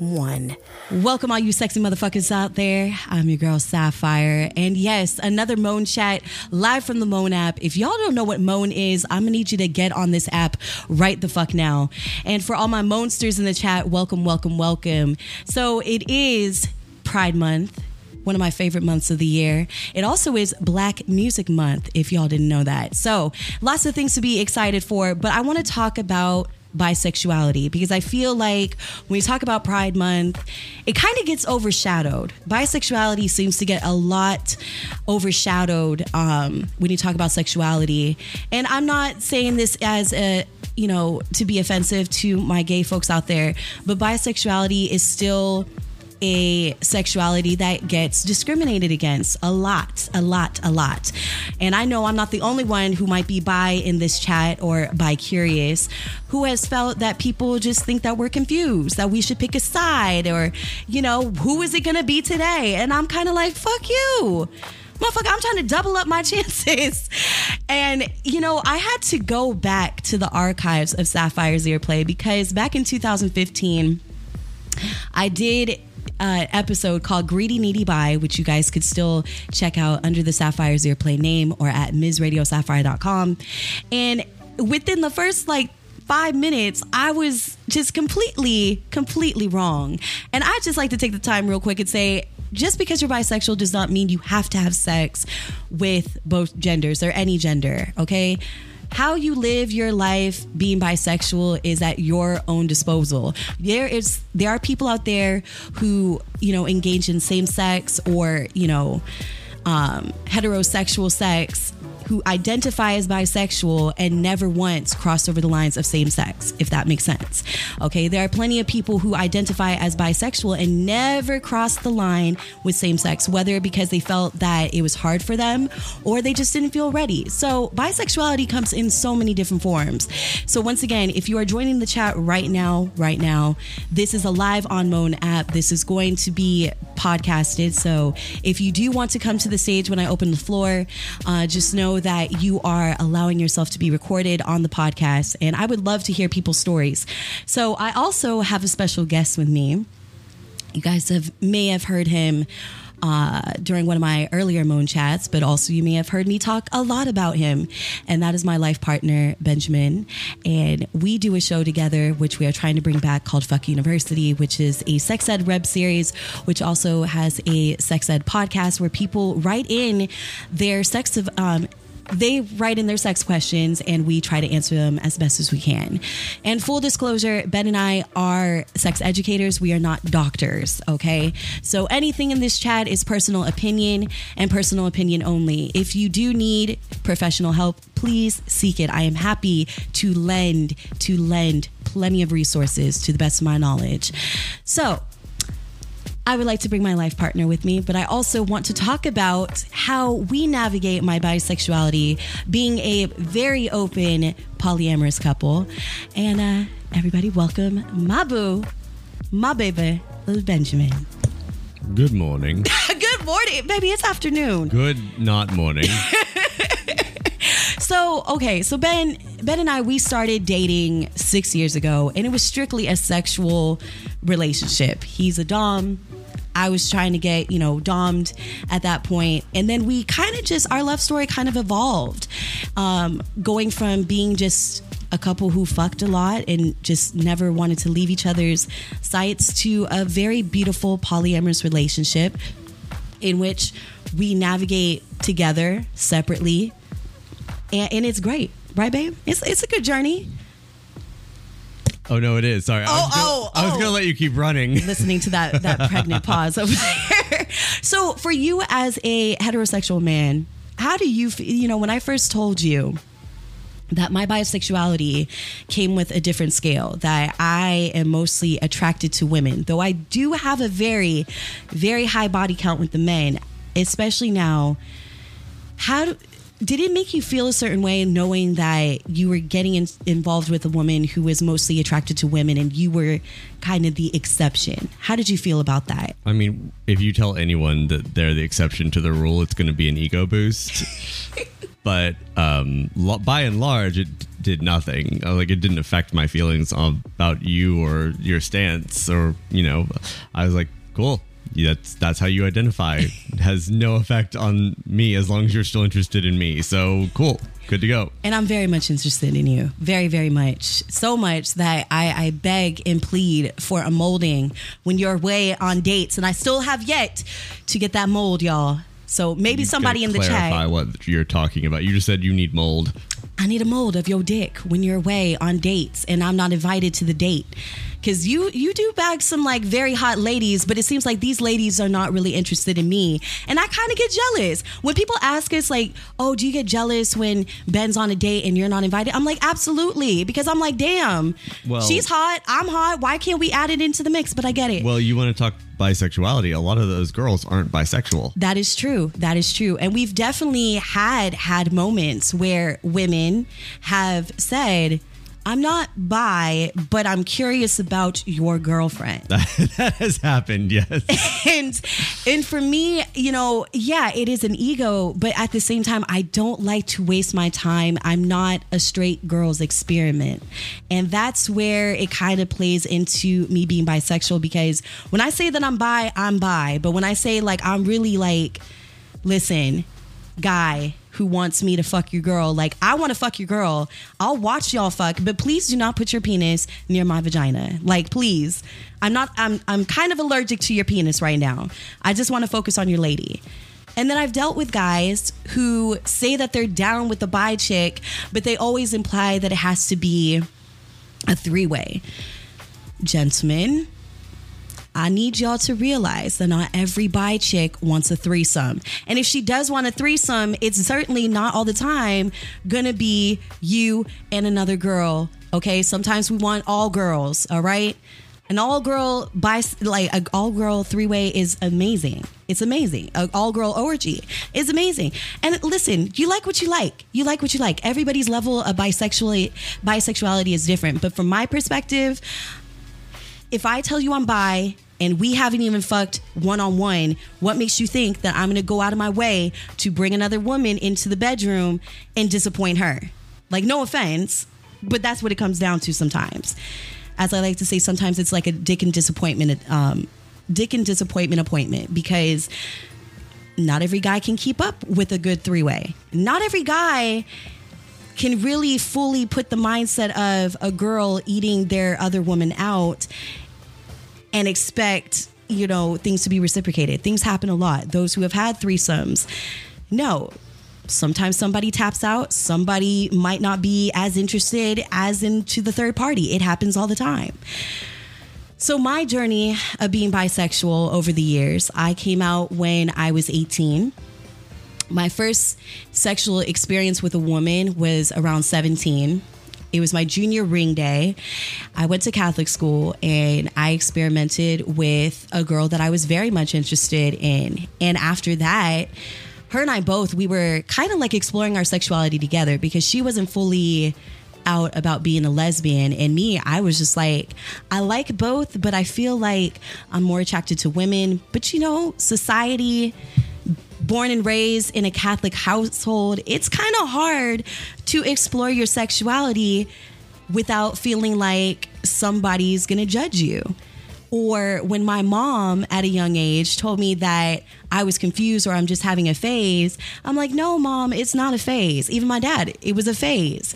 one. Welcome, all you sexy motherfuckers out there. I'm your girl Sapphire. And yes, another Moan chat live from the Moan app. If y'all don't know what Moan is, I'm gonna need you to get on this app right the fuck now. And for all my Moansters in the chat, welcome, welcome, welcome. So it is Pride Month one of my favorite months of the year. It also is Black Music Month, if y'all didn't know that. So, lots of things to be excited for, but I want to talk about bisexuality because I feel like when we talk about Pride Month, it kind of gets overshadowed. Bisexuality seems to get a lot overshadowed um, when you talk about sexuality. And I'm not saying this as a you know, to be offensive to my gay folks out there, but bisexuality is still a sexuality that gets discriminated against a lot, a lot, a lot. And I know I'm not the only one who might be bi in this chat or bi curious who has felt that people just think that we're confused, that we should pick a side or, you know, who is it going to be today? And I'm kind of like, fuck you motherfucker, I'm trying to double up my chances. And, you know, I had to go back to the archives of Sapphire's Earplay because back in 2015, I did uh, episode called Greedy Needy Bi, which you guys could still check out under the Sapphire's Earplay name or at MsRadioSapphire.com. And within the first like five minutes, I was just completely, completely wrong. And I just like to take the time real quick and say, just because you're bisexual does not mean you have to have sex with both genders or any gender, okay? How you live your life being bisexual is at your own disposal. There is there are people out there who, you know, engage in same sex or, you know, um, heterosexual sex who identify as bisexual and never once crossed over the lines of same sex, if that makes sense. Okay, there are plenty of people who identify as bisexual and never crossed the line with same sex, whether because they felt that it was hard for them or they just didn't feel ready. So, bisexuality comes in so many different forms. So, once again, if you are joining the chat right now, right now, this is a live on Moan app. This is going to be podcasted. So, if you do want to come to the stage when I open the floor, uh, just know that you are allowing yourself to be recorded on the podcast. And I would love to hear people's stories. So I also have a special guest with me. You guys have may have heard him uh, during one of my earlier Moan chats, but also you may have heard me talk a lot about him. And that is my life partner, Benjamin. And we do a show together, which we are trying to bring back called Fuck University, which is a sex ed web series, which also has a sex ed podcast where people write in their sex of, um, they write in their sex questions and we try to answer them as best as we can. And full disclosure, Ben and I are sex educators. We are not doctors, okay? So anything in this chat is personal opinion and personal opinion only. If you do need professional help, please seek it. I am happy to lend to lend plenty of resources to the best of my knowledge. So, I would like to bring my life partner with me, but I also want to talk about how we navigate my bisexuality, being a very open polyamorous couple. And uh, everybody, welcome my boo, my baby, little Benjamin. Good morning. Good morning, baby. It's afternoon. Good not morning. So, okay, so Ben Ben and I we started dating 6 years ago and it was strictly a sexual relationship. He's a dom, I was trying to get, you know, domed at that point. And then we kind of just, our love story kind of evolved, um, going from being just a couple who fucked a lot and just never wanted to leave each other's sights to a very beautiful polyamorous relationship in which we navigate together separately and, and it's great, right, babe? It's it's a good journey. Oh no, it is. Sorry, I was oh, gonna, oh, I was oh. gonna let you keep running. Listening to that that pregnant pause over there. So, for you as a heterosexual man, how do you feel? You know, when I first told you that my bisexuality came with a different scale that i am mostly attracted to women though i do have a very very high body count with the men especially now how do, did it make you feel a certain way knowing that you were getting in, involved with a woman who was mostly attracted to women and you were kind of the exception? How did you feel about that? I mean, if you tell anyone that they're the exception to the rule, it's going to be an ego boost. but um, lo- by and large, it did nothing. Uh, Like it didn't affect my feelings about you or your stance, or you know, I was like, cool. That's that's how you identify. It has no effect on me as long as you're still interested in me. So cool, good to go. And I'm very much interested in you. Very, very much. So much that I, I beg and plead for a molding when you're away on dates. And I still have yet to get that mold, y'all. So maybe You somebody in the clarify chat. what you're talking about. You just said you need mold. I need a mold of your dick when you're away on dates and I'm not invited to the date. Cause you you do bag some like very hot ladies, but it seems like these ladies are not really interested in me. And I kind of get jealous. When people ask us like, oh, do you get jealous when Ben's on a date and you're not invited? I'm like, absolutely. Because I'm like, damn, Well- she's hot, I'm hot. Why can't we add it into the mix? But I get it. Well, you want to talk bisexuality? A lot of those girls aren't bisexual. That is true. That is true. And we've definitely had had moments where women have said, I'm not bi, but I'm curious about your girlfriend. that has happened. Yes. and and for me, you know, yeah, it is an ego, but at the same time, I don't like to waste my time. I'm not a straight girl's experiment. And that's where it kind of plays into me being bisexual because when I say that I'm bi, I'm bi. But when I say like I'm really like, listen, guy who wants me to fuck your girl, like I want to fuck your girl. I'll watch y'all fuck, but please do not put your penis near my vagina. Like please. I'm not I'm I'm kind of allergic to your penis right now. I just want to focus on your lady. And then I've dealt with guys who say that they're down with the bi chick, but they always imply that it has to be a three-way. Gentlemen, I need y'all to realize that not every bi chick wants a threesome. And if she does want a threesome, it's certainly not all the time gonna be you and another girl. Okay. Sometimes we want all girls. All right. An all girl bi like an all girl three way is amazing. It's amazing. An all girl orgy is amazing. And listen, you like what you like. You like what you like. Everybody's level of bisexuality bisexuality is different. But from my perspective, if I tell you I'm bi and we haven't even fucked one on one, what makes you think that I'm gonna go out of my way to bring another woman into the bedroom and disappoint her? Like, no offense, but that's what it comes down to sometimes. As I like to say, sometimes it's like a dick and disappointment, um, dick and disappointment appointment because not every guy can keep up with a good three way. Not every guy can really fully put the mindset of a girl eating their other woman out and expect you know things to be reciprocated. Things happen a lot. Those who have had threesomes no. Sometimes somebody taps out. Somebody might not be as interested as into the third party. It happens all the time. So my journey of being bisexual over the years i came out when i was 18 my first sexual experience with a woman was around 17. It was my junior ring day. I went to Catholic school and I experimented with a girl that I was very much interested in. And after that, her and I both, we were kind of like exploring our sexuality together because she wasn't fully out about being a lesbian and me i was just like i like both but i feel like i'm more attracted to women but you know society born and raised in a Catholic household, it's kind of hard to explore your sexuality without feeling like somebody's gonna judge you. Or when my mom at a young age told me that I was confused or I'm just having a phase, I'm like, no, mom, it's not a phase. Even my dad, it was a phase.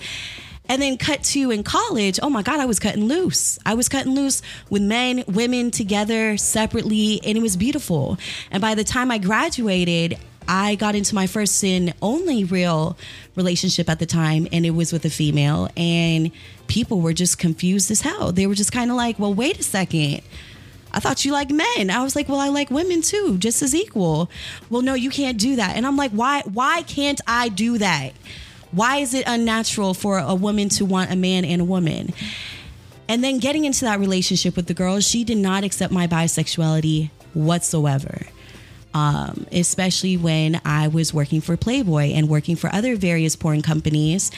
And then cut to in college, oh my God, I was cutting loose. I was cutting loose with men, women together separately, and it was beautiful. And by the time I graduated, I got into my first and only real relationship at the time, and it was with a female. And people were just confused as hell. They were just kind of like, well, wait a second. I thought you like men. I was like, well, I like women too, just as equal. Well, no, you can't do that. And I'm like, why why can't I do that? Why is it unnatural for a woman to want a man and a woman? And then getting into that relationship with the girl, she did not accept my bisexuality whatsoever. um, especially when I was working for Playboy and working for other various porn companies.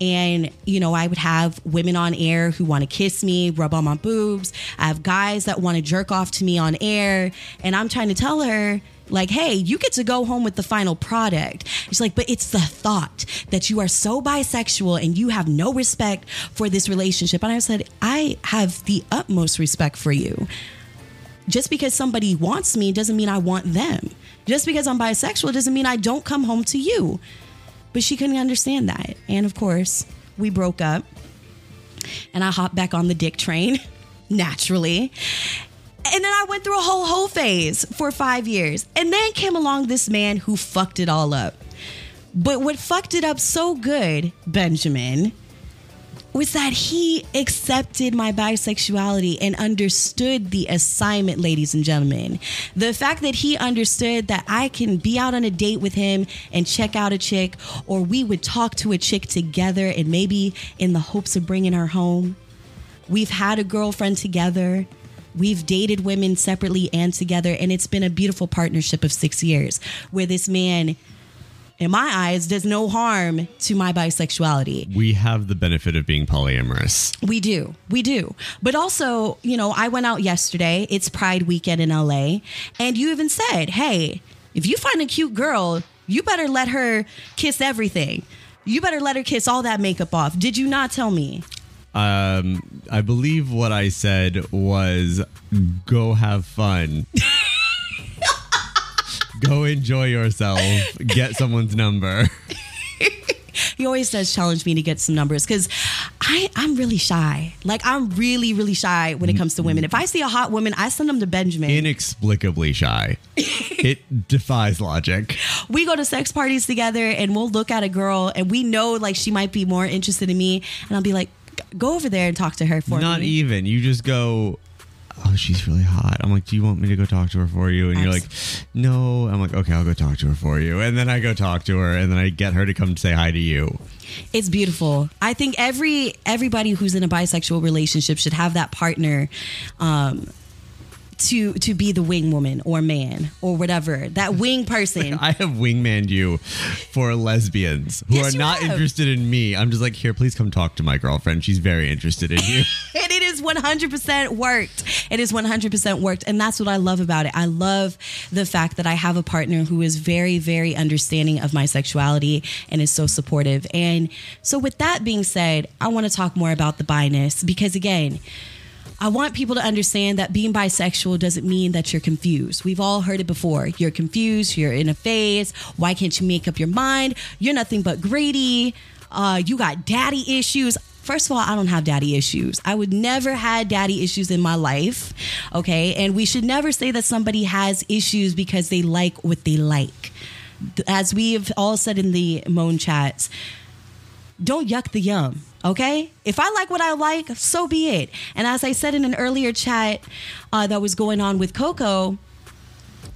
And, you know, I would have women on air who want to kiss me, rub on my boobs. I have guys that want to jerk off to me on air. And I'm trying to tell her, like, hey, you get to go home with the final product. She's like, but it's the thought that you are so bisexual and you have no respect for this relationship. And I said, I have the utmost respect for you. Just because somebody wants me doesn't mean I want them. Just because I'm bisexual doesn't mean I don't come home to you. But she couldn't understand that. And of course, we broke up and I hopped back on the dick train naturally. And then I went through a whole whole phase for five years. And then came along this man who fucked it all up. But what fucked it up so good, Benjamin, was that he accepted my bisexuality and understood the assignment, ladies and gentlemen. The fact that he understood that I can be out on a date with him and check out a chick, or we would talk to a chick together and maybe in the hopes of bringing her home. We've had a girlfriend together. We've dated women separately and together, and it's been a beautiful partnership of six years where this man in my eyes, does no harm to my bisexuality. We have the benefit of being polyamorous. We do. We do. But also, you know, I went out yesterday. It's Pride weekend in LA. And you even said, hey, if you find a cute girl, you better let her kiss everything. You better let her kiss all that makeup off. Did you not tell me? Um, I believe what I said was go have fun. go enjoy yourself. Get someone's number. he always does challenge me to get some numbers because I I'm really shy. Like I'm really really shy when it comes to women. If I see a hot woman, I send them to Benjamin. Inexplicably shy. it defies logic. we go to sex parties together and we'll look at a girl and we know like she might be more interested in me and I'll be like go over there and talk to her for me. Not me. even. You just go. Oh, she's really hot. I'm like, do you want me to go talk to her for you? And you're like, no. I'm like, okay, I'll go talk to her for you. And then I go talk to her, and then I get her to come say hi to you. It's beautiful. I think every everybody who's in a bisexual relationship should have that partner um to to be the wing woman or man or whatever. That wing person. I have wingmaned you for lesbians who Yes, are not have. interested in me. I'm just like, here, please come talk to my girlfriend. She's very interested in you. and it is 100% worked. It is 100% worked. And that's what I love about it. I love the fact that I have a partner who is very, very understanding of my sexuality and is so supportive. And so, with that being said, I want to talk more about the bi-ness because, again, I want people to understand that being bisexual doesn't mean that you're confused. We've all heard it before. You're confused, you're in a phase. Why can't you make up your mind? You're nothing but greedy. Uh, you got daddy issues. First of all, I don't have daddy issues. I would never had daddy issues in my life. Okay. And we should never say that somebody has issues because they like what they like. As we've all said in the Moan chats, don't yuck the yum. Okay. If I like what I like, so be it. And as I said in an earlier chat uh, that was going on with Coco,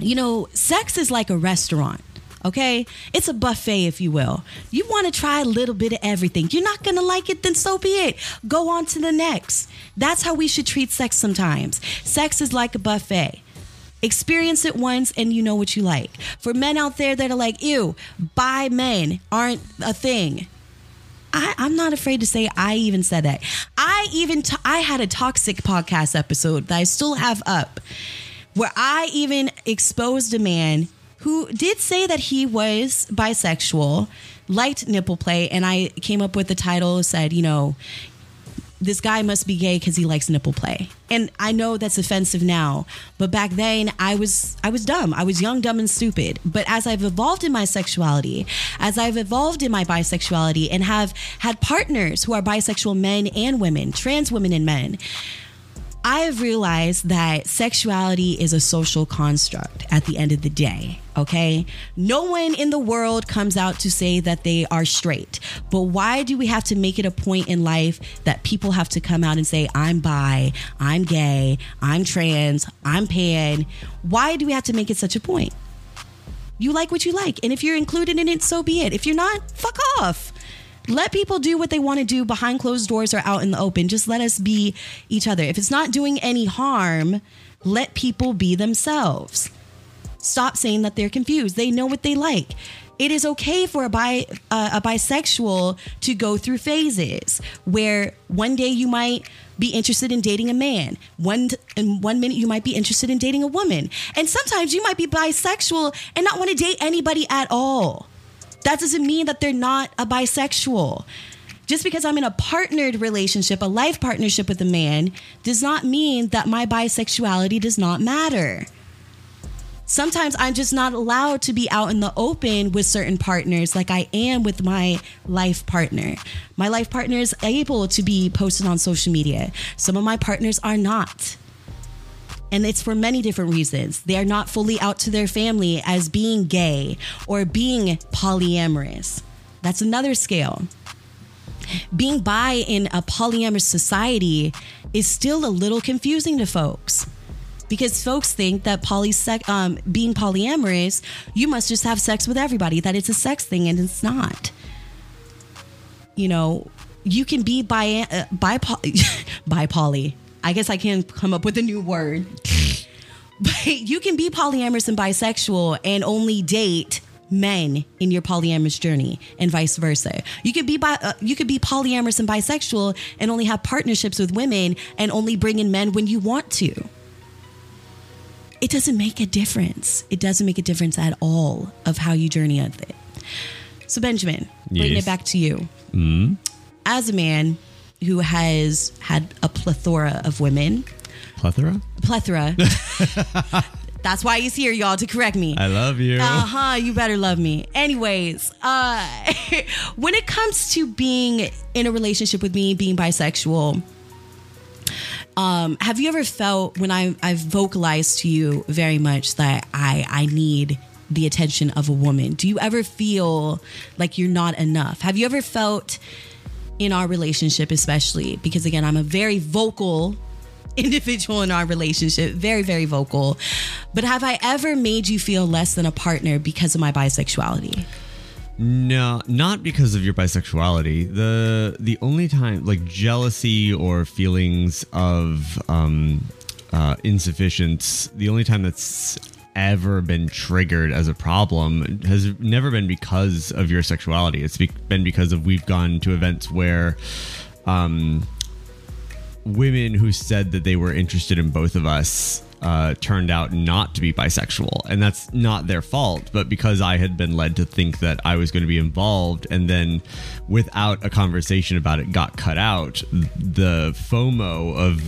you know, sex is like a restaurant. Okay. It's a buffet, if you will. You want to try a little bit of everything. You're not going to like it, then so be it. Go on to the next. That's how we should treat sex sometimes. Sex is like a buffet. Experience it once and you know what you like. For men out there that are like, ew, bi men aren't a thing. I, I'm not afraid to say I even said that. I even t- I had a toxic podcast episode that I still have up, where I even exposed a man who did say that he was bisexual, liked nipple play, and I came up with the title said, you know, this guy must be gay because he likes nipple play. And I know that's offensive now, but back then I was I was dumb. I was young, dumb, and stupid. But as I've evolved in my sexuality, as I've evolved in my bisexuality, and have had partners who are bisexual men and women, trans women and men, I have realized that sexuality is a social construct at the end of the day. Okay. No one in the world comes out to say that they are straight. But why do we have to make it a point in life that people have to come out and say, I'm bi, I'm gay, I'm trans, I'm pan? Why do we have to make it such a point? You like what you like. And if you're included in it, so be it. If you're not, fuck off. Let people do what they want to do behind closed doors or out in the open. Just let us be each other. If it's not doing any harm, let people be themselves. stop saying that they're confused. They know what they like. It is okay for a bi uh, a bisexual to go through phases where one day you might be interested in dating a man. One in one minute you might be interested in dating a woman. And sometimes you might be bisexual and not want to date anybody at all. That doesn't mean that they're not a bisexual. Just because I'm in a partnered relationship, a life partnership with a man, does not mean that my bisexuality does not matter. Sometimes I'm just not allowed to be out in the open with certain partners like I am with my life partner. My life partner is able to be posted on social media. Some of my partners are not. And it's for many different reasons. They are not fully out to their family as being gay or being polyamorous. That's another scale. Being bi in a polyamorous society is still a little confusing to folks because folks think that um, being polyamorous, you must just have sex with everybody, that it's a sex thing, and it's not. You know, you can be bi uh, bi bi poly. I guess I can come up with a new word. but you can be polyamorous and bisexual and only date men in your polyamorous journey and vice versa. You could be bi- uh, you could be polyamorous and bisexual and only have partnerships with women and only bring in men when you want to it doesn't make a difference. It doesn't make a difference at all of how you journey with it. So, Benjamin, bringing it back to you. As a man who has had a plethora of women, Plethora? plethora, that's why he's here, y'all, to correct me. I love you. Uh huh. You better love me. Anyways, uh, when it comes to being in a relationship with me, being bisexual, um, have you ever felt when I I've vocalized to you very much that I I need the attention of a woman? Do you ever feel like you're not enough? Have you ever felt in our relationship, especially because again, I'm a very vocal individual in our relationship, very, very vocal. But have I ever made you feel less than a partner because of my bisexuality? No, not because of your bisexuality. The the only time like jealousy or feelings of um uh insufficiency, the only time that's ever been triggered as a problem has never been because of your sexuality. It's been because of we've gone to events where um women who said that they were interested in both of us uh, turned out not to be bisexual. And that's not their fault, but because I had been led to think that I was going to be involved, and then without a conversation about it got cut out, the FOMO of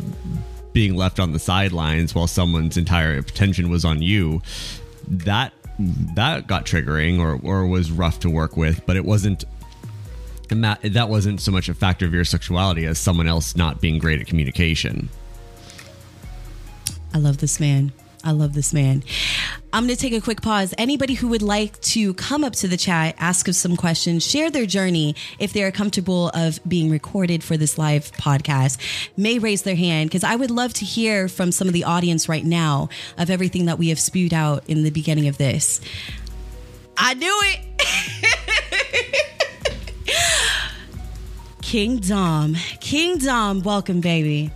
being left on the sidelines while someone's entire attention was on you, that that got triggering or, or was rough to work with, but it wasn't that that wasn't so much a factor of your sexuality as someone else not being great at communication. I love this man. I love this man. I'm going to take a quick pause. Anybody who would like to come up to the chat, ask us some questions, share their journey if they're comfortable of being recorded for this live podcast, may raise their hand because I would love to hear from some of the audience right now of everything that we have spewed out in the beginning of this. I do it. King Dom. King Dom, welcome, baby.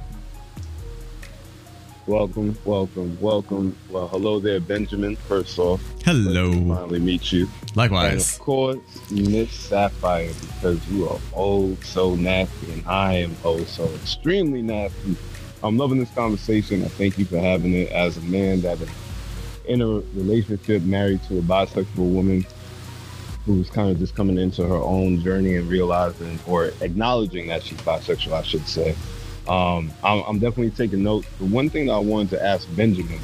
Welcome, welcome, welcome. Well, hello there, Benjamin. First off, Hello. finally meet you. And Likewise. of course, Miss Sapphire, because you are oh so nasty, and I am oh so extremely nasty. I'm loving this conversation. I thank you for having it. As a man that is in a relationship, married to a bisexual woman who's kind of just coming into her own journey and realizing or acknowledging that she's bisexual, I should say. Um, I'm, I'm definitely taking note. The one thing that I wanted to ask Benjamin,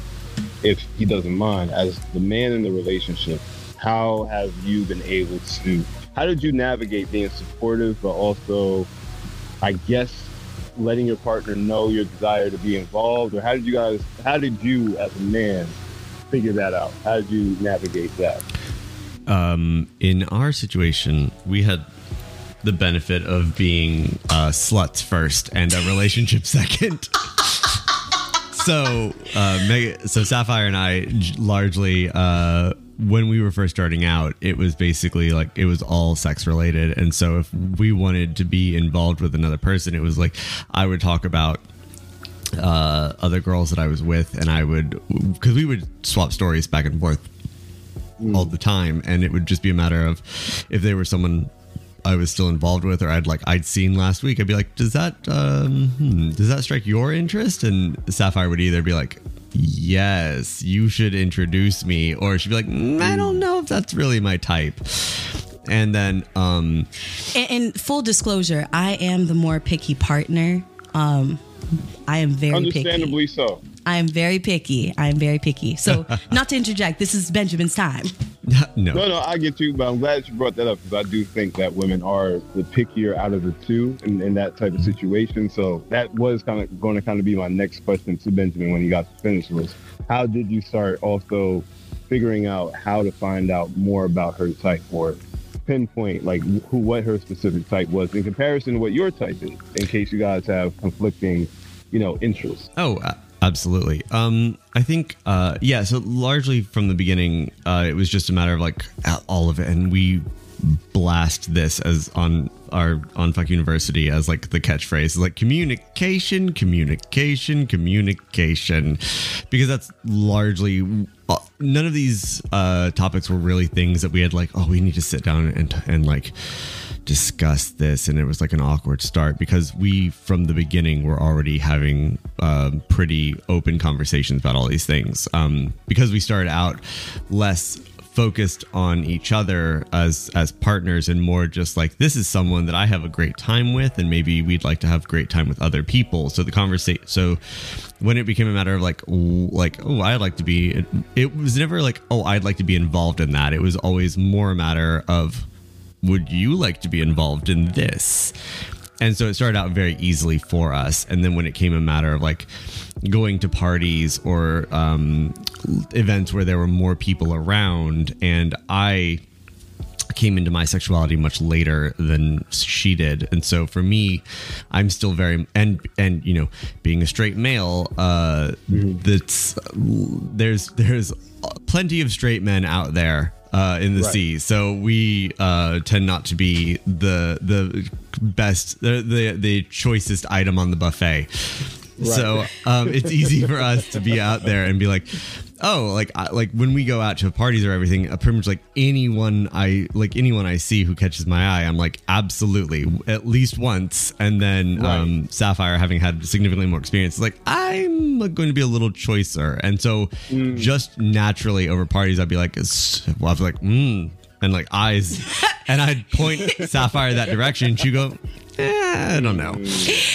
if he doesn't mind, as the man in the relationship, how have you been able to, how did you navigate being supportive, but also, I guess, letting your partner know your desire to be involved? Or how did you guys, how did you as a man figure that out? How did you navigate that? Um, in our situation, we had the benefit of being uh, sluts first and a relationship second. so, uh, Meg- so Sapphire and I j- largely, uh, when we were first starting out, it was basically like it was all sex related, and so if we wanted to be involved with another person, it was like I would talk about uh, other girls that I was with, and I would because we would swap stories back and forth all the time, and it would just be a matter of if they were someone I was still involved with, or I'd like I'd seen last week, I'd be like, does that um, hmm, does that strike your interest? And Sapphire would either be like. Yes, you should introduce me, or she'd be like, "Mm, I don't know if that's really my type. And then, um, And, and full disclosure, I am the more picky partner. Um, I am very Understandably picky. so. I am very picky. I am very picky. So, not to interject, this is Benjamin's time. no, No, no, I get you, but I'm glad you brought that up because I do think that women are the pickier out of the two in, in that type of situation. So that was kind of going to kind of be my next question to Benjamin when he got to finish was how did you start also figuring out how to find out more about her type or pinpoint like who what her specific type was in comparison to what your type is in case you guys have conflicting, you know, interests. Oh, a- absolutely. Um, I think, uh, yeah. So largely from the beginning, uh, it was just a matter of like all of it, and we blast this as on our on Fuck University as like the catchphrase, It's like communication, communication, communication, because that's largely. Uh, none of these uh, topics were really things that we had like, oh, we need to sit down and and like discuss this and it was like an awkward start because we from the beginning were already having um, pretty open conversations about all these things. Um, because we started out less focused on each other as as partners and more just like this is someone that I have a great time with and maybe we'd like to have great time with other people. So the conversation so when it became a matter of like like oh I'd like to be it was never like oh I'd like to be involved in that. It was always more a matter of would you like to be involved in this? And so it started out very easily for us. And then when it came a matter of like going to parties or um, events where there were more people around, and I came into my sexuality much later than she did and so for me i'm still very and and you know being a straight male uh that's there's there's plenty of straight men out there uh, in the Right. sea, so we uh, tend not to be the the best, the the, the choicest item on the buffet. So um, it's easy for us to be out there and be like, oh, like I, like when we go out to parties or everything, uh, pretty much like anyone I like anyone I see who catches my eye, I'm like absolutely at least once. And then um, Sapphire, having had significantly more experience, like I'm going to be a little choicer, and so just naturally over parties, I'd be like, well, I'd be like, mm, and like eyes, and I'd point Sapphire that direction, and she'd go. Eh, I don't know.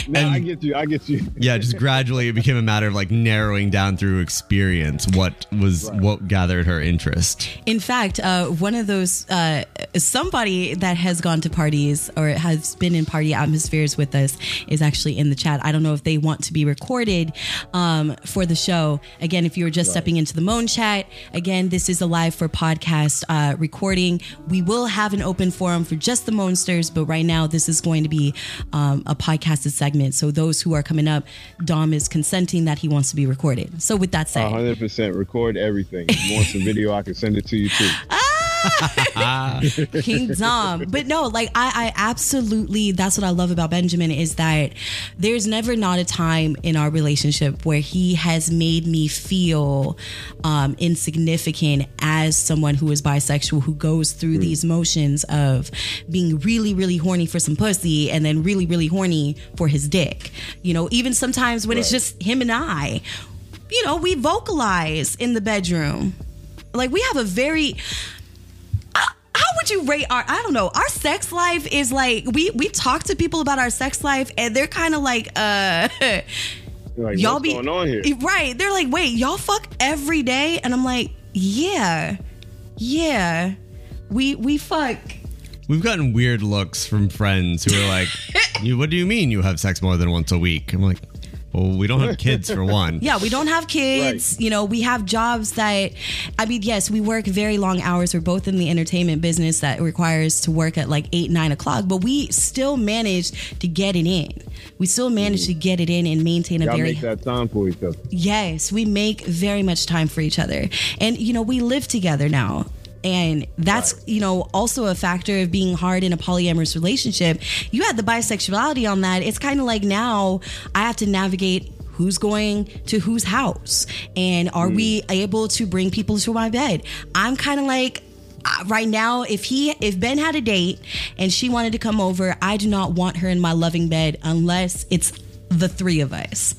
No, And- I get you. I get you. Yeah, just gradually it became a matter of like narrowing down through experience what was what gathered her interest. In fact, uh, one of those uh, somebody that has gone to parties or has been in party atmospheres with us is actually in the chat. I don't know if they want to be recorded um, for the show. Again, if you were just stepping into the Moan chat, again, this is a live for podcast uh, recording. We will have an open forum for just the Moansters, but right now this is going to be um, a podcasted segment. So those who are coming up, Dom is consenting that he wants to be recorded. So with that said, 100% record everything. If you want some video, I can send it to you too. King Dom. But no, like I, I absolutely that's what I love about Benjamin is that there's never not a time in our relationship where he has made me feel um, insignificant as someone who is bisexual who goes through these motions of being really, really horny for some pussy and then really, really horny for his dick. You know, even sometimes when it's just him and I, you know, we vocalize in the bedroom. Like we have a very would you rate our i don't know our sex life is like we we talk to people about our sex life and they're kind of like uh Like, y'all what's be going on here? right they're like wait y'all fuck every day and i'm like yeah yeah we we fuck We've gotten weird looks from friends who are like, "You, what do you mean you have sex more than once a week?" I'm like, "Well, we don't have kids for one." Yeah, we don't have kids. Right. You know, we have jobs that, I mean, yes, we work very long hours. We're both in the entertainment business that requires to work at like eight, nine o'clock, but we still manage to get it in. We still manage to get it in and maintain a Y'all very make that time for each other. Yes, we make very much time for each other. And, you know, we live together now. And that's, you know, also a factor of being hard in a polyamorous relationship. You had the bisexuality on that. It's kind of like now I have to navigate who's going to whose house. And are we able to bring people to my bed? I'm kind of like uh, right now if he if ben had a date and she wanted to come over i do not want her in my loving bed unless it's the three of us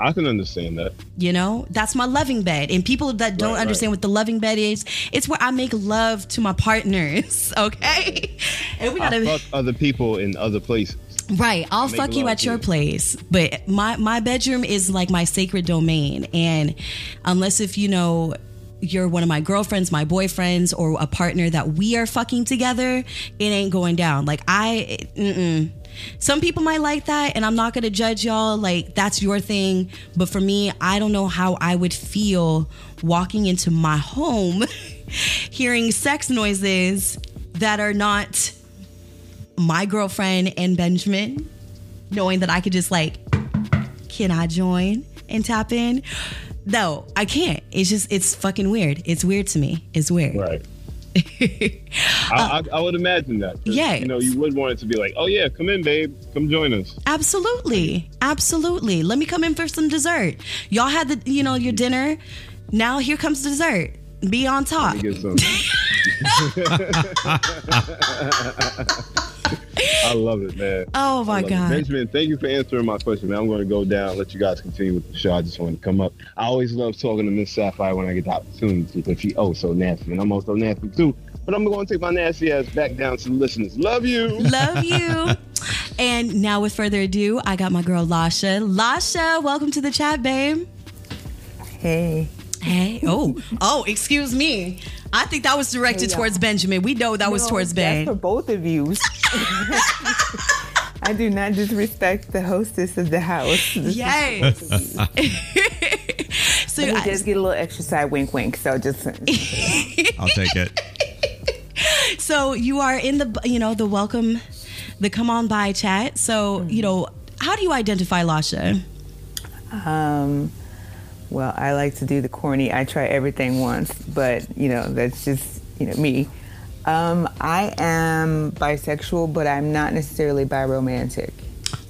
I can understand that. you know that's my loving bed and people that don't Right, right. understand what the loving bed is it's where i make love to my partners okay and we gotta fuck other people in other places. Right, I'll Make fuck you at your you. place, but my my bedroom is like my sacred domain, and unless if you know you're one of my girlfriends, my boyfriends, or a partner that we are fucking together, it ain't going down. Like I, mm-mm. Some people might like that, and I'm not gonna judge y'all. Like that's your thing, but for me, I don't know how I would feel walking into my home, hearing sex noises that are not my girlfriend and Benjamin, knowing that I could just like, can I join and tap in? No, I can't. It's just, it's fucking weird. It's weird to me. It's weird. Right. I, uh, I, I would imagine that. Yeah. You know, you would want it to be like, oh yeah, come in, babe, come join us. Absolutely. Absolutely. Let me come in for some dessert. Y'all had the, you know, your dinner. Now here comes dessert. Be on top. Get some. I love it, man. Oh my I love it. God. Benjamin, thank you for answering my question, man. I'm going to go down, let you guys continue with the show. I just want to come up. I always love talking to Miss Sapphire when I get the opportunity because she oh so nasty, and I'm also nasty too. But I'm going to take my nasty ass back down to the listeners. Love you. Love you. and now, with further ado, I got my girl Lasha. Lasha, welcome to the chat, babe. Hey. Hey. Oh, oh, excuse me. I think that was directed Hey, y'all. towards Benjamin. We know that was No, towards that's for both of you. I do not disrespect the hostess of the house. This Yes. for you. so, But I, does get a little extra side wink, wink. So just. I'll take it. so you are in the, you know, the welcome, the come on Bi chat. So, you know, how do you identify Lasha? um well, I like to do the corny I try everything once, but you know, that's just, you know, me. Um, I am bisexual, but I'm not necessarily biromantic.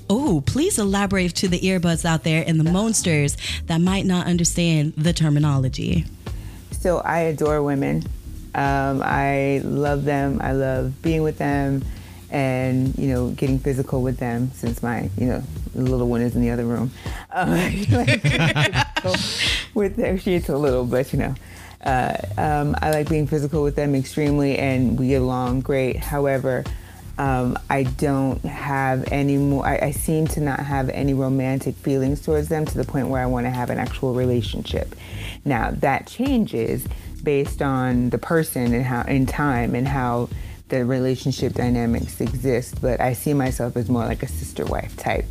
Oh, please elaborate to the earbuds out there and the Moansters that might not understand the terminology. So I adore women. Um, I love them. I love being with them, and you know, getting physical with them. Since my you know little one is in the other room, um, with them, she's a little, but you know. Uh, um, I like being physical with them extremely, and we get along great. However, um, I don't have any more. I, I seem to not have any romantic feelings towards them to the point where I want to have an actual relationship. Now that changes based on the person and how in time and how the relationship dynamics exist. But I see myself as more like a sister wife type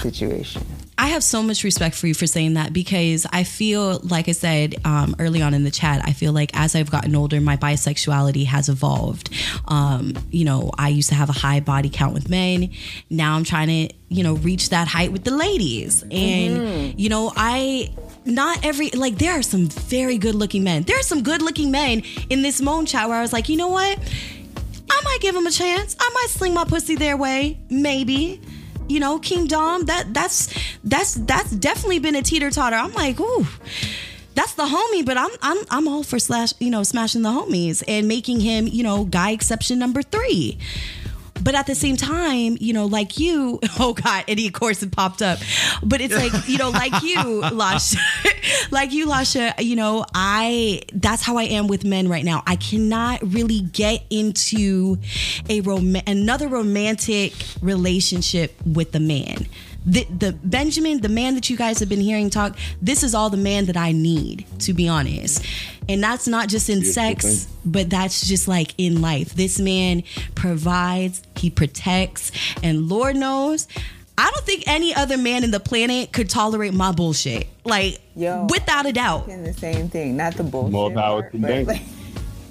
situation. I have so much respect for you for saying that because I feel, like I said um, early on in the chat, I feel like as I've gotten older, my bisexuality has evolved. Um, you know, I used to have a high body count with men. Now I'm trying to, you know, reach that height with the ladies. And, you know, I. Not every like there are some very good looking men. There are some good looking men in this moan chat where I was like, you know what? I might give him a chance. I might sling my pussy their way, maybe. You know, King Dom, that that's that's that's definitely been a teeter totter. I'm like, ooh, that's the homie, but I'm I'm I'm all for slash, you know, smashing the homies and making him, you know, guy exception number three. But at the same time, you know, like you, oh God, Eddie, of course, it popped up. But it's like, you know, like you, Lasha, like you, Lasha, you know, I, that's how I am with men right now. I cannot really get into a rom- another romantic relationship with the man. The, the Benjamin, the man that you guys have been hearing talk, this is all the man that I need, to be honest. And that's not just in Beautiful sex, thing. but that's just like in life. This man provides, he protects, and Lord knows, I don't think any other man in the planet could tolerate my bullshit. Like, Yo. without a doubt. And the same thing, not the bullshit. More power to but, like,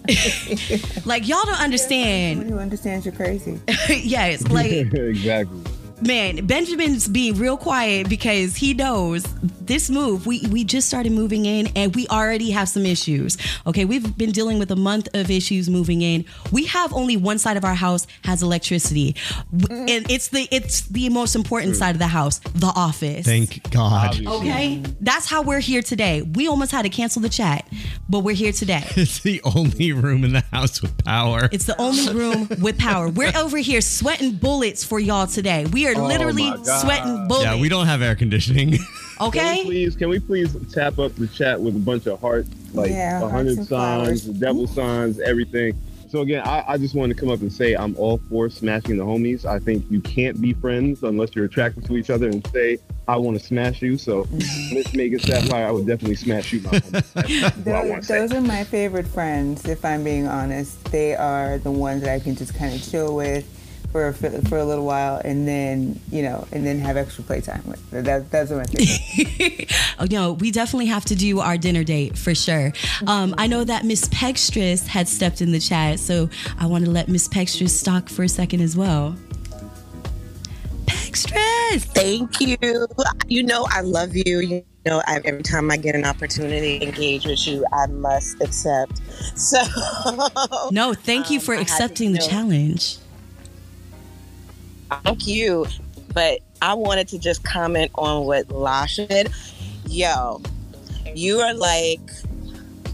Like, y'all don't someone understand. who understands you're crazy. yes, like, exactly. Man, Benjamin's being real quiet because he knows this move. We we just started moving in and we already have some issues. Okay, we've been dealing with a month of issues moving in. We have only one side of our house has electricity, mm-hmm. and it's the it's the most important side of the house, the office. Thank God. Obviously. Okay, that's how we're here today. We almost had to cancel the chat, but we're here today. It's the only room in the house with power. It's the only room with power. We're over here sweating bullets for y'all today. We are Oh literally my God. sweating bullets. yeah, we don't have air conditioning. Can Okay. please, can we please tap up the chat with a bunch of hearts, like Yeah, a hearts hundred signs, the devil signs, everything. So again, I, I just wanted to come up and say I'm all for smashing the homies. I think you can't be friends unless you're attracted to each other and say I want to smash you. So. Miss Megan Sapphire, I would definitely smash you, my homie. That's what I want Those, those are my favorite friends, if I'm being honest. They are the ones that I can just kind of chill with for, for for a little while, and then you know, and then have extra playtime with. That, that's what my favorite. Oh, no, we definitely have to do our dinner date for sure. Um, I know that Miss Pegstress had stepped in the chat, so I want to let Miss Pegstress talk for a second as well. Pegstress! Thank you. You know, I love you. You know, I, every time I get an opportunity to engage with you, I must accept. So, No, thank you Um, for I had to accepting the know- challenge. Thank you. But I wanted to just comment on what Lasha said. Yo, you are like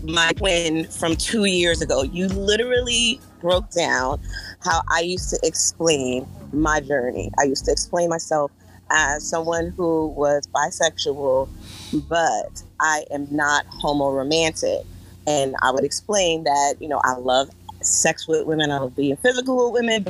my twin from two years ago. You literally broke down how I used to explain my journey. I used to explain myself as someone who was bisexual, but I am not homoromantic. And I would explain that, you know, I love sex with women, I love being physical with women,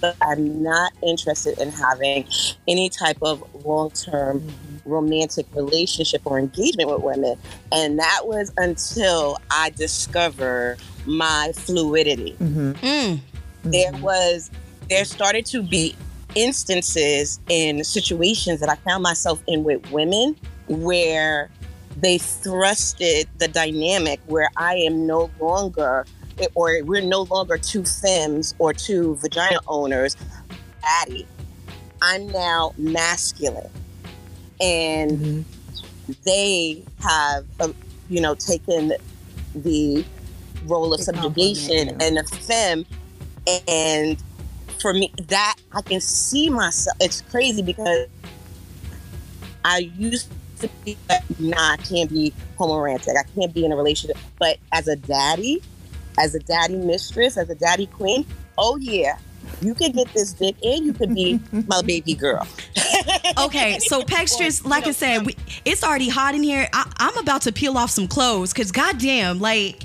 but I'm not interested in having any type of long term mm-hmm. romantic relationship or engagement with women. And that was until I discovered my fluidity. Mm-hmm. Mm. There mm-hmm. was, there started to be instances in situations that I found myself in with women where they thrusted the dynamic where I am no longer, or we're no longer two femmes or two vagina owners, Addie. I'm now masculine. And they have, uh, you know, taken the role of subjugation and a femme. And for me, that I can see myself. It's crazy because I used to be like, nah, I can't be homoromantic. I can't be in a relationship. But as a daddy, as a daddy mistress, as a daddy queen, oh yeah, you can get this dick and you could be my baby girl. Okay, so Pegstress, like I said, we, it's already hot in here. I, I'm about to peel off some clothes because, goddamn, like,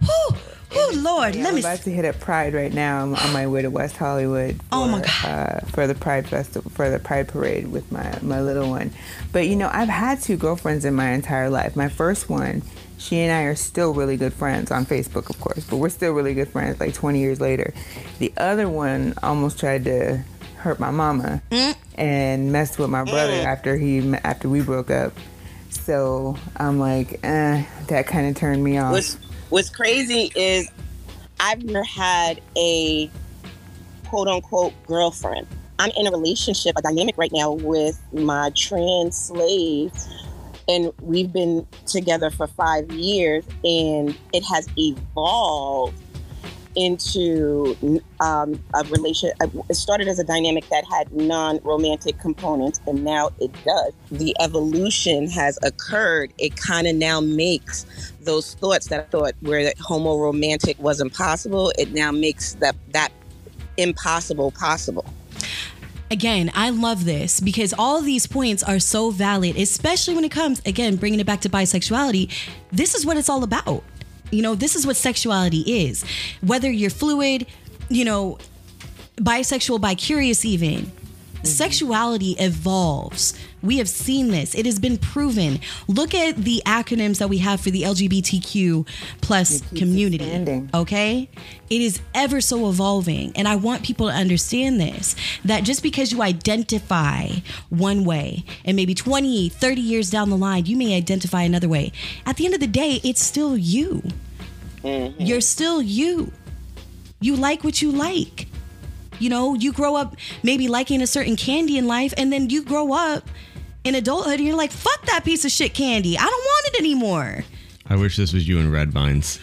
whoo, whoo, Lord, Yeah, let I'm me. about to hit up Pride right now. I'm on my way to West Hollywood. For, Oh, my God. Uh, for the Pride festival, for the Pride parade with my my little one. But you know, I've had two girlfriends in my entire life. My first one, she and I are still really good friends on Facebook, of course, but we're still really good friends. Like 20 years later, the other one almost tried to hurt my mama Mm. and messed with my brother after he after we broke up. So I'm like, eh, that kind of turned me off. What's What's crazy is I've never had a quote unquote girlfriend. I'm in a relationship, a dynamic right now with my trans slave, and we've been together for five years, and it has evolved into um, a relation. It started as a dynamic that had non-romantic components, and now it does. The evolution has occurred. It kind of now makes those thoughts that I thought where that homo romantic was impossible. It now makes that that impossible possible. Again, I love this because all these points are so valid, especially when it comes, again, bringing it back to bisexuality. This is what it's all about. You know, this is what sexuality is. Whether you're fluid, you know, bisexual, bi-curious even, Mm-hmm. sexuality evolves. We have seen this. It has been proven. Look at the acronyms that we have for the LGBTQ plus community. expanding. Okay? It is ever so evolving. And I want people to understand this that just because you identify one way and maybe 20, 30 years down the line, you may identify another way. At the end of the day, it's still you. Mm-hmm. You're still you. You like what you like. You know, you grow up maybe liking a certain candy in life, and then you grow up in adulthood and you're like, fuck that piece of shit candy. I don't want it anymore. I wish this was you in red vines.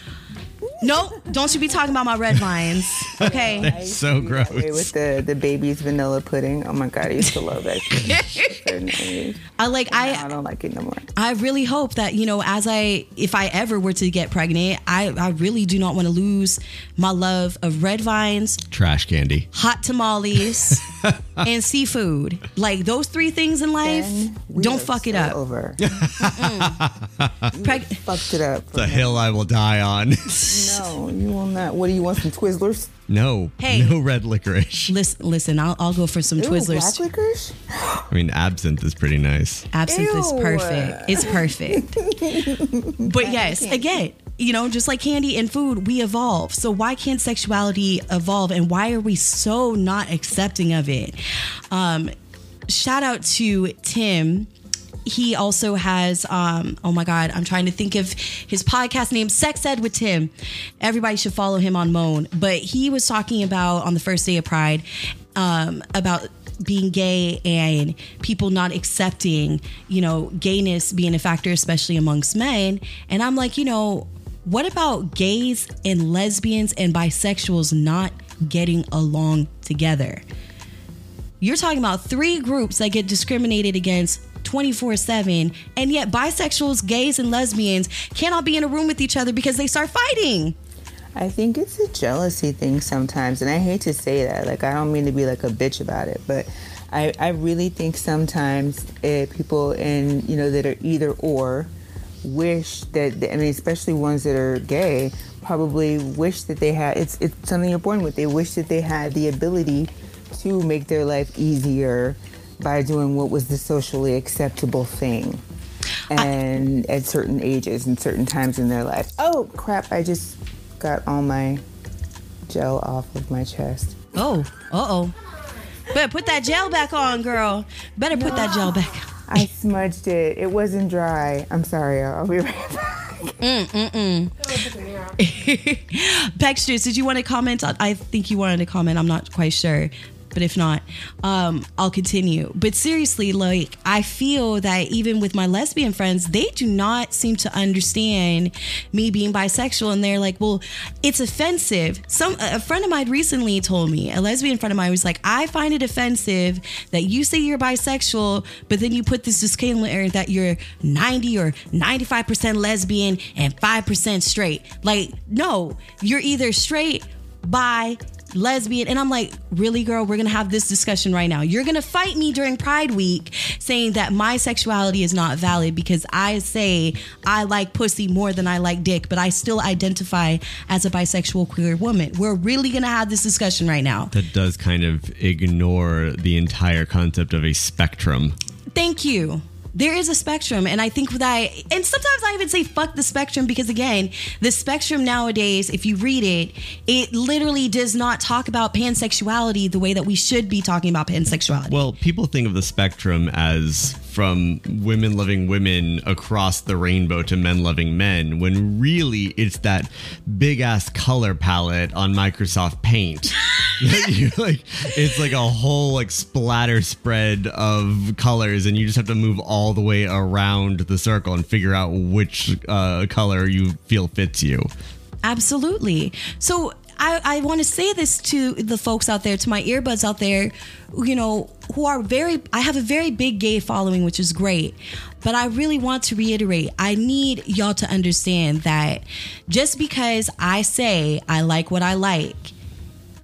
No, don't you be talking about my red vines. Okay. I so used to be that way gross. With the the baby's vanilla pudding. Oh my god, I used to love that. shit at a certain age. I like I I don't like it no more. I really hope that, you know, as I if I ever were to get pregnant, I, I really do not want to lose my love of red vines, Trash candy. hot tamales, and seafood. Like those three things in life, don't fuck it up. Over. Preg- Fucked it up. The hill I will die on. No, you will not. What do you want? Some Twizzlers? No. Hey. No red licorice. listen, listen, I'll, I'll go for some Ooh, Twizzlers. black licorice? I mean, absinthe is pretty nice. Absinthe is perfect. It's perfect. but yes, again, you know, just like candy and food, we evolve. So why can't sexuality evolve and why are we so not accepting of it? Um, shout out to Tim. He also has, um, oh my God, I'm trying to think of his podcast name, Sex Ed with Tim. Everybody should follow him on Moan. But he was talking about on the first day of Pride um, about being gay and people not accepting, you know, gayness being a factor, especially amongst men. And I'm like, you know, what about gays and lesbians and bisexuals not getting along together? You're talking about three groups that get discriminated against 24 7, and yet bisexuals, gays, and lesbians cannot be in a room with each other because they start fighting. I think it's a jealousy thing sometimes, and I hate to say that. Like, I don't mean to be like a bitch about it, but I, I really think sometimes uh, people in you know that are either or wish that I mean, especially ones that are gay, probably wish that they had. It's it's something you're born with. They wish that they had the ability to make their life easier by doing what was the socially acceptable thing. And at certain ages and certain times in their life. Oh crap! I just got all my gel off of my chest. Oh, uh oh. Better put that gel back on, girl. Better put that gel back. I smudged it. It wasn't dry. I'm sorry. I'll be right back. Mm-mm. Pegstress, did you want to comment? on- I think you wanted to comment. I'm not quite sure. But if not, um, I'll continue. But seriously, like, I feel that even with my lesbian friends, they do not seem to understand me being bisexual. And they're like, well, it's offensive. Some A friend of mine recently told me, a lesbian friend of mine was like, I find it offensive that you say you're bisexual, but then you put this disclaimer that you're 90 or 95% lesbian and 5% straight. Like, no, you're either straight, bi, lesbian. And I'm like, really, girl, we're gonna have this discussion right now. You're gonna fight me during Pride Week saying that my sexuality is not valid because I say I like pussy more than I like dick, but I still identify as a bisexual queer woman. We're really gonna have this discussion right now. That does kind of ignore the entire concept of a spectrum. Thank you. There is a spectrum, and I think that, and sometimes I even say fuck the spectrum because, again, the spectrum nowadays, if you read it, it literally does not talk about pansexuality the way that we should be talking about pansexuality. Well, people think of the spectrum as from women loving women across the rainbow to men loving men, when really it's that big ass color palette on Microsoft Paint. like, it's like a whole like splatter spread of colors, and you just have to move all the way around the circle and figure out which uh, color you feel fits you. Absolutely. So I, I want to say this to the folks out there, to my earbuds out there, you know, who are very, I have a very big gay following, which is great. But I really want to reiterate, I need y'all to understand that just because I say I like what I like,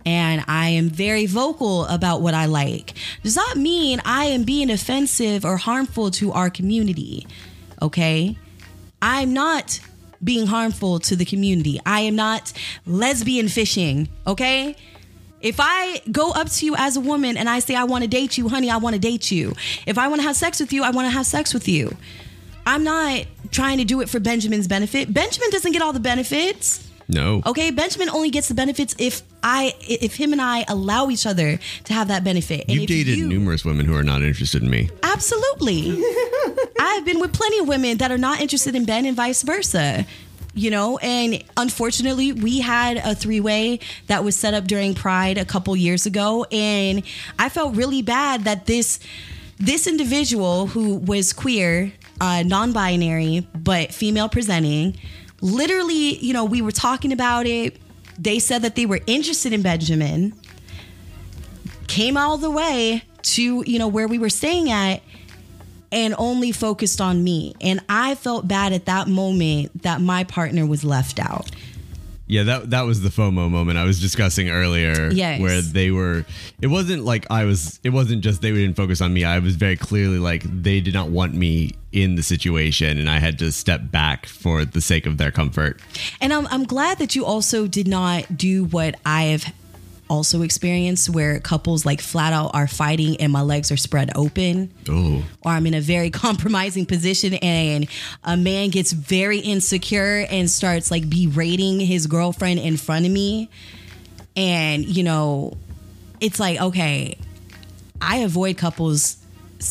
and I am very vocal about what I like, does not mean I am being offensive or harmful to our community. Okay? I'm not being harmful to the community. I am not lesbian fishing, okay? If I go up to you as a woman and I say, I want to date you, honey, I want to date you. If I want to have sex with you, I want to have sex with you. I'm not trying to do it for Benjamin's benefit. Benjamin doesn't get all the benefits. No. Okay, Benjamin only gets the benefits if I if him and I allow each other to have that benefit. And You've dated you- numerous women who are not interested in me. Absolutely. I've been with plenty of women that are not interested in Ben and vice versa. you know, and unfortunately, we had a three way that was set up during Pride a couple years ago, and I felt really bad that this this individual who was queer, uh, non-binary but female presenting, literally, you know, we were talking about it. They said that they were interested in Benjamin. Came all the way to you know where we were staying at and only focused on me. And I felt bad at that moment that my partner was left out. Yeah, that that was the FOMO moment I was discussing earlier. Yes. Where they were it wasn't like I was it wasn't just they didn't focus on me. I was very clearly like they did not want me in the situation and I had to step back for the sake of their comfort. And I'm, I'm glad that you also did not do what I have also experienced where couples like flat out are fighting and my legs are spread open. Oh. or I'm in a very compromising position and a man gets very insecure and starts like berating his girlfriend in front of me. And, you know, it's like, okay, I avoid couples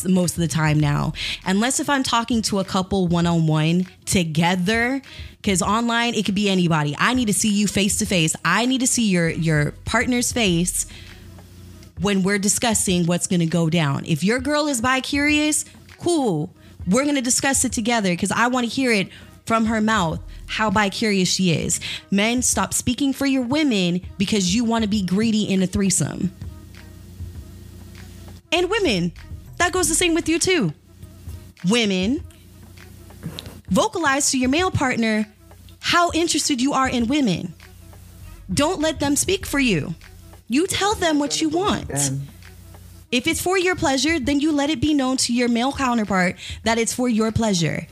most of the time now, unless if I'm talking to a couple one on one together. Because online, it could be anybody. I need to see you face to face. I need to see your your partner's face when we're discussing what's going to go down. If your girl is bi curious, cool. We're going to discuss it together because I want to hear it from her mouth how bi curious she is. Men, stop speaking for your women because you want to be greedy in a threesome. And women, that goes the same with you too. Women, vocalize to your male partner how interested you are in women. Don't let them speak for you. You tell them what you want. If it's for your pleasure, then you let it be known to your male counterpart that it's for your pleasure.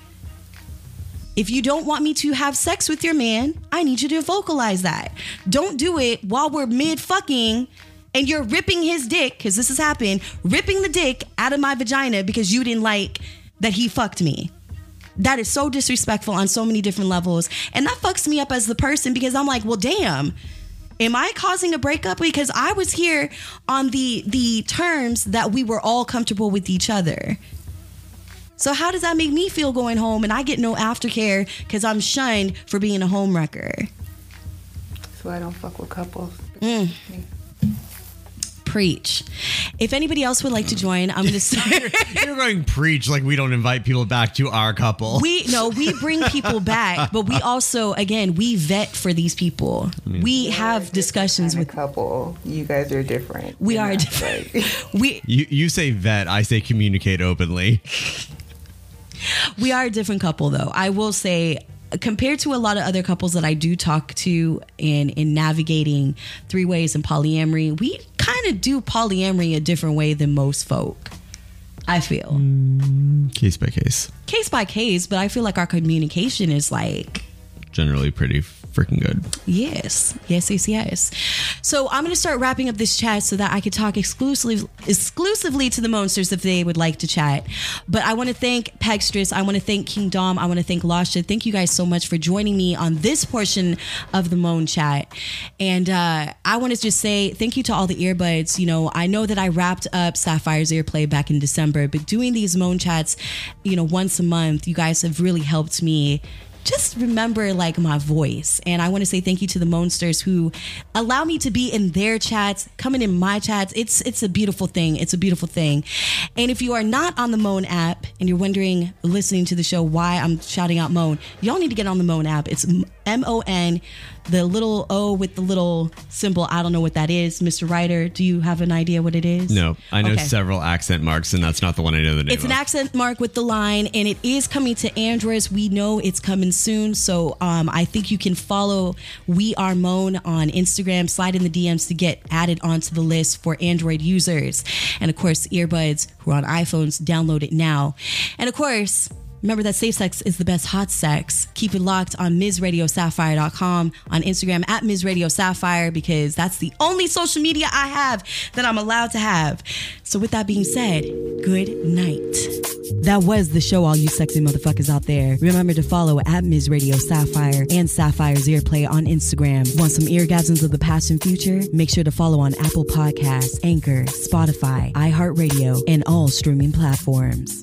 If you don't want me to have sex with your man, I need you to vocalize that. Don't do it while we're mid fucking and you're ripping his dick, because this has happened, ripping the dick out of my vagina because you didn't like that he fucked me. That is so disrespectful on so many different levels. And that fucks me up as the person because I'm like, well, damn. Am I causing a breakup? Because I was here on the the terms that we were all comfortable with each other. So how does that make me feel going home and I get no aftercare because I'm shunned for being a home wrecker? that's why I don't fuck with couples. Mm. Preach. If anybody else would like to join, I'm gonna start. You're going preach like we don't invite people back to our couple. we no we bring people back but we also again we vet for these people we have discussions Kind with of couple. You guys are different. we you are different like- we you you say vet, I say communicate openly. we are a different couple though i will say compared to a lot of other couples that i do talk to in in navigating three ways and polyamory we kind of do polyamory a different way than most folk i feel mm, Case by case. case by case but i feel like our communication is like Generally pretty freaking good. Yes, yes, yes, yes. So I'm going to start wrapping up this chat so that I could talk exclusively exclusively to the Moansters if they would like to chat. But I want to thank Pegstress. I want to thank King Dom. I want to thank Lasha. Thank you guys so much for joining me on this portion of the Moan Chat. And uh, I want to just say thank you to all the earbuds. You know, I know that I wrapped up Sapphire's Earplay back in December, but doing these Moan Chats, you know, once a month, you guys have really helped me just remember like my voice. And I want to say thank you to the Moansters who allow me to be in their chats, coming in my chats. It's it's a beautiful thing. It's a beautiful thing. And if you are not on the Moan app and you're wondering, listening to the show, why I'm shouting out Moan, y'all need to get on the Moan app. It's M O N, the little O with the little symbol. I don't know what that is. Mr. Writer, do you have an idea what it is? No, I know Okay. several accent marks, and that's not the one I know the name It's of. an accent mark with the line, and it is coming to Androids. We know it's coming soon, so um, I think you can follow We Are Moan on Instagram. Slide in the DMs to get added onto the list for Android users, and of course, earbuds who are on iPhones. Download it now, and of course. Remember that safe sex is the best hot sex. Keep it locked on MsRadioSapphire.com, on Instagram at Ms. Radio Sapphire, because that's the only social media I have that I'm allowed to have. So, with that being said, good night. That was the show, all you sexy motherfuckers out there. Remember to follow at Ms. Sapphire and Sapphire's Earplay on Instagram. Want some eargasms of the past and future? Make sure to follow on Apple Podcasts, Anchor, Spotify, iHeartRadio, and all streaming platforms.